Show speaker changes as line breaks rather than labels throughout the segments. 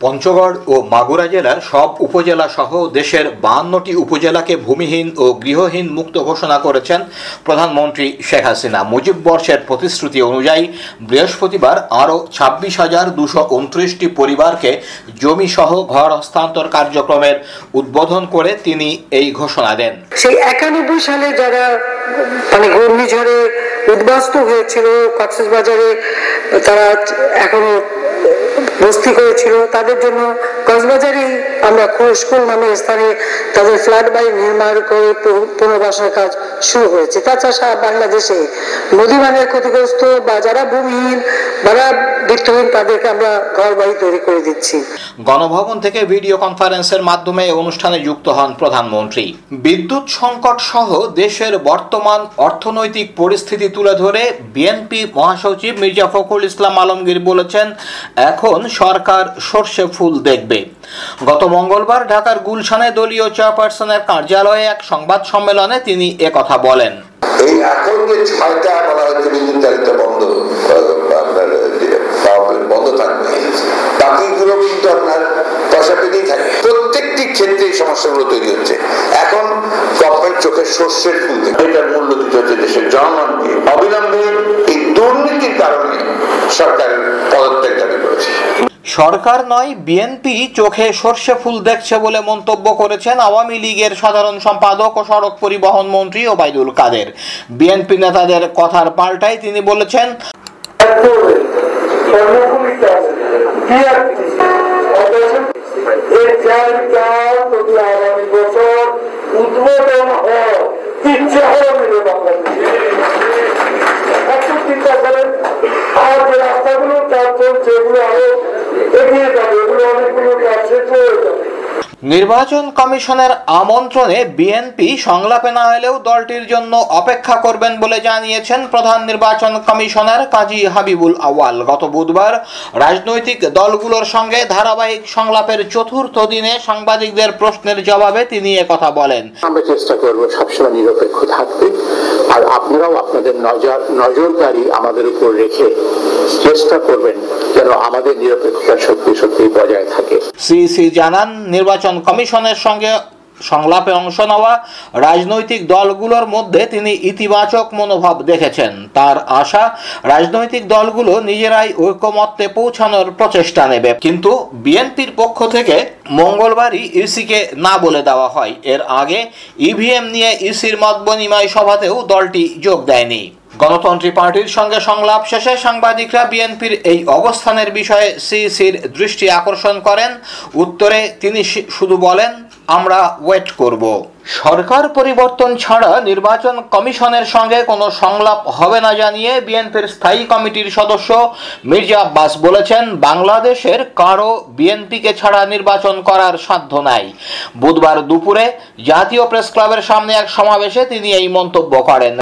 পঞ্চগড় ও মাগুরা জেলার সব উপজেলা সহ দেশের বাহান্নটি উপজেলাকে ভূমিহীন ও গৃহহীন মুক্ত ঘোষণা করেছেন প্রধানমন্ত্রী শেখ হাসিনা। মুজিব বর্ষের প্রতিশ্রুতি অনুযায়ী বৃহস্পতিবার আরও ছাব্বিশ হাজার দুশো উনত্রিশটি পরিবারকে জমি সহ ঘর হস্তান্তর কার্যক্রমের উদ্বোধন করে তিনি এই ঘোষণা দেন।
সেই একানব্বই সালে যারা মানে ঘূর্ণিঝড়ে উদ্বাস্ত হয়েছিল, কক্সবাজারে তারা এখনও বস্তি করেছিল তাদের জন্য কক্সবাজারেই আমরা স্কুল নামের স্থানে তাদের ফ্ল্যাট বাড়ি নির্মাণ করে পুনর্বাসনের কাজ শুরু হয়েছে। তাছাড়া সারা বাংলাদেশে নদীবানের ক্ষতিগ্রস্ত বা যারা ভূমিহীন, যারা বৃত্তহীন, তাদেরকে আমরা ঘর বাড়ি তৈরি করে দিচ্ছি।
গণভবন থেকে ভিডিও কনফারেন্সের মাধ্যমে অনুষ্ঠানে যুক্ত হন প্রধানমন্ত্রী। বিদ্যুৎ সংকট সহ দেশের বর্তমান অর্থনৈতিক পরিস্থিতি তুলে ধরে বিএনপি মহাসচিব মির্জা ফখরুল ইসলাম আলমগীর বলেছেন, এখন সরকার সর্ষে ফুল দেখবে। গত মঙ্গলবার ঢাকার গুলশানে দলীয় চেয়ারপারসনের কার্যালয়ে এক সংবাদ সম্মেলনে তিনি একথা বলেন।
এই এখন যে ছয়টা বলা হচ্ছে বিদ্যুৎ বন্ধ, আপনার বন্ধ থাকবে। বাকিগুলো কিন্তু আপনার থাকে। প্রত্যেকটি ক্ষেত্রে এই সমস্যাগুলো তৈরি হচ্ছে। এখন চোখে এটার মূল্য দিতে হচ্ছে দেশের জনগণকে অবিলম্বে এই দুর্নীতির কারণে সরকারের পদত্যাগ দাবি করেছে।
সরকার নয় বিএনপি চোখে সর্ষে ফুল দেখছে বলে মন্তব্য করেছেন আওয়ামী লীগের সাধারণ সম্পাদক ও সড়ক পরিবহন মন্ত্রী ওবায়দুল কাদের। বিএনপি নেতাদের কথার পাল্টায় তিনি বলেছেন
উদ্বোধন
নির্বাচন কমিশনের আমন্ত্রণে বিএনপি সংলাপে না হলেও দলটির জন্য অপেক্ষা করবেন বলে জানিয়েছেন প্রধান নির্বাচন কমিশনার কাজী হাবিবুল আওয়াল গত বুধবার রাজনৈতিক দলগুলোর সঙ্গে ধারাবাহিক সংলাপের চতুর্থ দিনে সাংবাদিকদের প্রশ্নের জবাবে তিনি একথা বলেন।
আমরা চেষ্টা করব সবসময় নিরপেক্ষ থাকতে আর আপনারাও আপনাদের নজর নজরদারি আমাদের উপর রেখে চেষ্টা করবেন যেন আমাদের নিরপেক্ষতা সত্যি সত্যি বজায় থাকে।
সিইসি জানান নির্বাচন কমিশনের সঙ্গে সংলাপে অংশ নেওয়া রাজনৈতিক দলগুলোর মধ্যে তিনি ইতিবাচক মনোভাব দেখেছেন। তার আশা, রাজনৈতিক দলগুলো নিজেরাই ঐকমত্যে পৌঁছানোর প্রচেষ্টা নেবে। কিন্তু বিএনপির পক্ষ থেকে মঙ্গলবারই ইসিকে না বলে দেওয়া হয়। এর আগে ইভিএম নিয়ে ইসির মত বিনিময় সভাতেও দলটি যোগ দেয়নি। গণতন্ত্রী পার্টির সঙ্গে সংলাপ শেষে সাংবাদিকরা বিএনপির এই অবস্থানের বিষয়ে সিইসির দৃষ্টি আকর্ষণ করেন। উত্তরে তিনি শুধু বলেন, আমরা ওয়েট করব। সরকার পরিবর্তন ছাড়া নির্বাচন কমিশনের সঙ্গে কোনো সংলাপ হবে না জানিয়ে বিএনপির স্থায়ী কমিটির সদস্য মির্জা আব্বাস বলেছেন, বাংলাদেশের কারও বিএনপিকে ছাড়া নির্বাচন করার সাধ্য নাই। বুধবার দুপুরে জাতীয় প্রেস ক্লাবের সামনে এক সমাবেশে তিনি এই মন্তব্য করেন।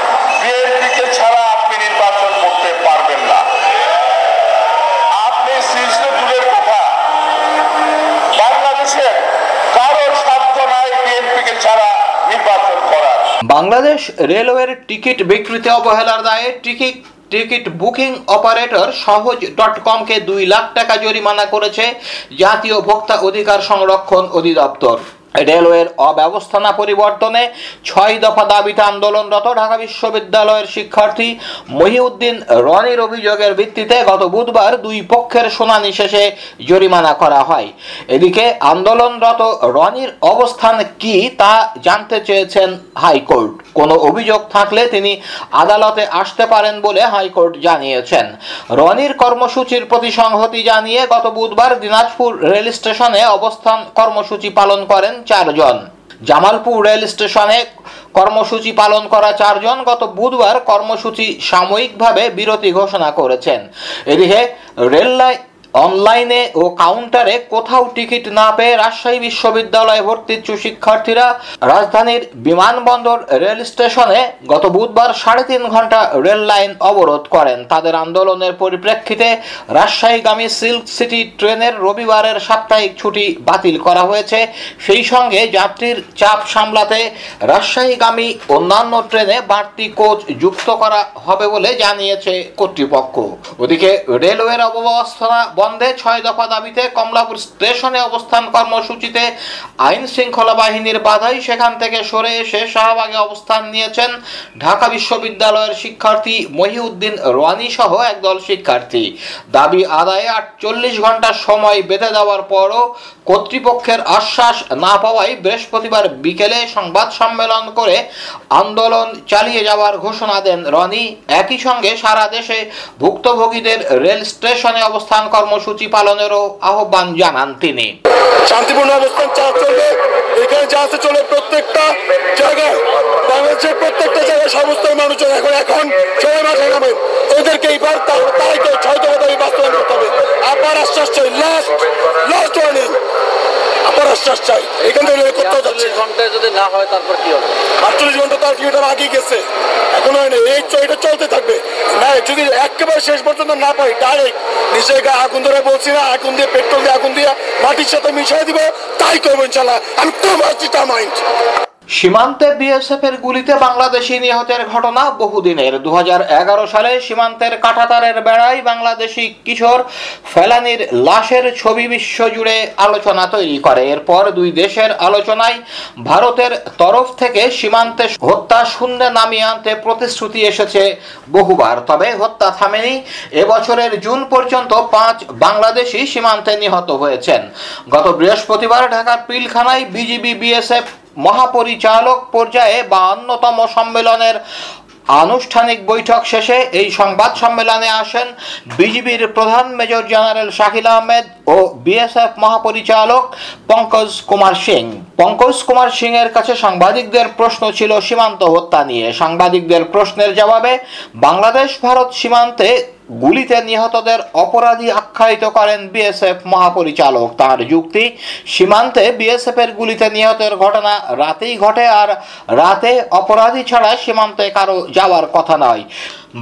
বাংলাদেশ রেলওয়ের টিকিট বিক্রিতে অবহেলার দায়ে ticket ticket booking operator Shohoz dot কমকে দুই লাখ টাকা জরিমানা করেছে জাতীয় ভোক্তা অধিকার সংরক্ষণ অধিদপ্তর। রেলওয়ের অব্যবস্থানা পরিবর্তনে ছয় দফা দাবিতে আন্দোলনরত ঢাকা বিশ্ববিদ্যালয়ের শিক্ষার্থী মহিউদ্দিন রনির অভিযোগের ভিত্তিতে গত বুধবার দুই পক্ষের শুনানি শেষে জরিমানা করা হয়। এদিকে আন্দোলনরত রনির অবস্থান কি তা জানতে চেয়েছেন হাইকোর্ট। কোনো অভিযোগ থাকলে তিনি আদালতে আসতে পারেন বলে হাইকোর্ট জানিয়েছেন। রনির কর্মসূচির প্রতি সংহতি জানিয়ে গত বুধবার দিনাজপুর রেল স্টেশনে অবস্থান কর্মসূচি পালন করেন চারজন। জামালপুর রেল স্টেশনে কর্মসূচি পালন করা চারজন গত বুধবার কর্মসূচি সাময়িকভাবে বিরতি ঘোষণা করেছেন। এদিকে রেল অনলাইনে ও কাউন্টারে কোথাও টিকিট না পেয়ে রাজশাহী বিশ্ববিদ্যালয়ে ভর্তি ইচ্ছু শিক্ষার্থীরা রাজধানীর বিমানবন্দর রেল স্টেশনে গত বুধবার সাড়ে তিন ঘণ্টা রেল লাইন অবরোধ করেন। তাদের আন্দোলনের পরিপ্রেক্ষিতে রাজশাহীগামী সিল্ক সিটি ট্রেনের রবিবারের সাপ্তাহিক ছুটি বাতিল করা হয়েছে। সেই সঙ্গে যাত্রীর চাপ সামলাতে রাজশাহীগামী অন্যান্য ট্রেনে বাড়তি কোচ যুক্ত করা হবে বলে জানিয়েছে কর্তৃপক্ষ। ওদিকে রেলওয়ের অব্যবস্থা বন্ধে ছয় দফা দাবিতে কমলাপুর স্টেশনে অবস্থান কর্মসূচিতে আইন শৃঙ্খলা বাহিনীর বাধাই সেখান থেকে সরে এসে শাহবাগে অবস্থান নিয়েছেন ঢাকা বিশ্ববিদ্যালয়ের শিক্ষার্থী মহিউদ্দিন রোয়ানি সহ একদল শিক্ষার্থী। দাবি আদায়ে আটচল্লিশ ঘণ্টা সময় বেঁধে দেওয়ার পরও কর্তৃপক্ষের আশ্বাস না পাওয়ায় বৃহস্পতিবার বিকেলে সংবাদ সম্মেলন করে আন্দোলন চালিয়ে যাওয়ার ঘোষণা দেন রনি। একই সঙ্গে সারা দেশে ভুক্তভোগীদের রেল স্টেশনে অবস্থান কর্মসূচি পালনেরও আহ্বান জানান তিনি।
শান্তিপূর্ণ অবস্থান চলবে। এখানে যা আছে চলে প্রত্যেকটা জায়গায়। বাংলাদেশের প্রত্যেকটা জায়গায় সমস্ত মানুষজন এখন এখন সবাই মাঠে নামেন ওদেরকে এইবার তাই তো ছয় দফা দাবি বাস্তবায়ন করতে হবে। আবার আশ্বাস চাই। লাস্ট লাস্ট ওয়ার্নিং আবার আশ্বাস চাই। এখান থেকে কোথাও যাচ্ছে।
ঘন্টায় যদি না হয় তারপর কি হবে?
আটচল্লিশ ঘণ্টা তার কিলোমিটার আগে গেছে। এখন হয় না এই চ- এটা চলতে থাকবে। যদি একেবারে শেষ পর্যন্ত না পাই ডাইরেক্ট নিজের গায়ে আগুন ধরে বলছি না, আগুন দিয়ে পেট্রোল দিয়ে, আগুন দিয়ে মাটির সাথে মিশিয়ে দিব, তাই করব ইনশাল্লাহ। আমি তোমার চিটা মাইন্ড
সীমান্তে বিএসএফ এর গুলিতে বাংলাদেশি নিহতের ঘটনা বহুদিনের। দুহাজার এগারো সালে সীমান্তের কাঁটাতারের বেড়ায় বাংলাদেশি কিশোর ফেলানির লাশের ছবি বিশ্বজুড়ে আলোচনা তৈরি করে। এরপর দুই দেশের আলোচনায় ভারতের তরফ থেকে সীমান্তে হত্যা শূন্যে নামিয়ে আনতে প্রতিশ্রুতি এসেছে বহুবার। তবে হত্যা থামেনি। এবছরের জুন পর্যন্ত পাঁচ বাংলাদেশি সীমান্তে নিহত হয়েছেন। গত বৃহস্পতিবার ঢাকার পিলখানায় বিজিবি বিএসএফ মহাপরিচালক পর্যায়ে বাহান্নতম সম্মেলনের আনুষ্ঠানিক বৈঠক শেষে এই সংবাদ সম্মেলনে আসেন বিজিবির প্রধান মেজর জেনারেল শাকিল আহমেদ ও বিএসএফ মহাপরিচালক পঙ্কজ কুমার সিং। পঙ্কজ কুমার সিং এর কাছে সাংবাদিকদের প্রশ্ন ছিল সীমান্ত হত্যা নিয়ে। সাংবাদিকদের প্রশ্নের জবাবে বাংলাদেশ ভারত সীমান্তে গুলিতে নিহতদের অপরাধী আখ্যায়িত করেন বিএসএফ মহাপরিচালক। তার যুক্তি, সীমান্তে বিএসএফের গুলিতে নিহতের ঘটনা রাতেই ঘটে আর রাতে অপরাধী ছাড়া সীমান্তে কারও যাওয়ার কথা নয়।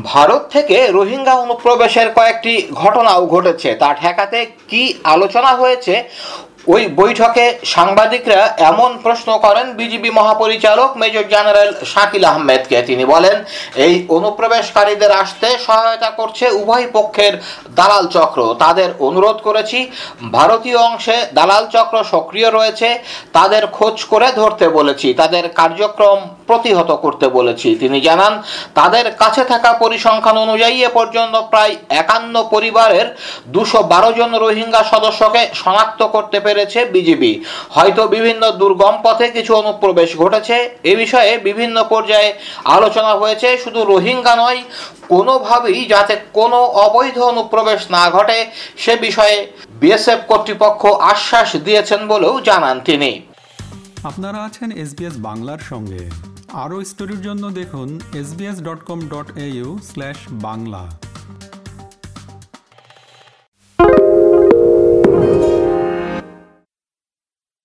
ভারত থেকে রোহিঙ্গা অনুপ্রবেশের কয়েকটি ঘটনাও ঘটেছে। তা ঠেকাতে কি আলোচনা হয়েছে ওই বৈঠকে সাংবাদিকরা এমন প্রশ্ন করেন, বিজিবি মহাপরিচালক মেজর জেনারেল শাকিল আহমেদকে। তিনি বলেন, এই অনুপ্রবেশকারীদের আসতে সহায়তা করছে উভয় পক্ষের দালাল চক্র। তাদের অনুরোধ করেছি, ভারতীয় অংশে দালাল চক্র সক্রিয় রয়েছে, তাদের খোঁজ করে ধরতে বলেছি। তাদের কার্যক্রম প্রতিহত করতে বলেছি। তিনি জানান, তাদের কাছে থাকা পরিসংখ্যান অনুযায়ী এ পর্যন্ত প্রায় একান্ন পরিবারের দুশো বারো জন রোহিঙ্গা সদস্যকে শনাক্ত করতে পেরেছে বিজিবি। হয়তো বিভিন্ন দুর্গম পথে কিছু অনুপ্রবেশ ঘটেছে। এ বিষয়ে বিভিন্ন পর্যায়ে আলোচনা হয়েছে। শুধু রোহিঙ্গা নয়, কোনোভাবেই যাতে কোনো অবৈধ অনুপ্রবেশ না ঘটে, সে বিষয়ে বিএসএফ কর্তৃপক্ষ আশ্বাস দিয়েছেন বলেও জানান তিনি।
আপনারা আছেন এসবিএস বাংলার সঙ্গে। আরও স্টোরির জন্য দেখুন SBS dot com dot slash Bangla.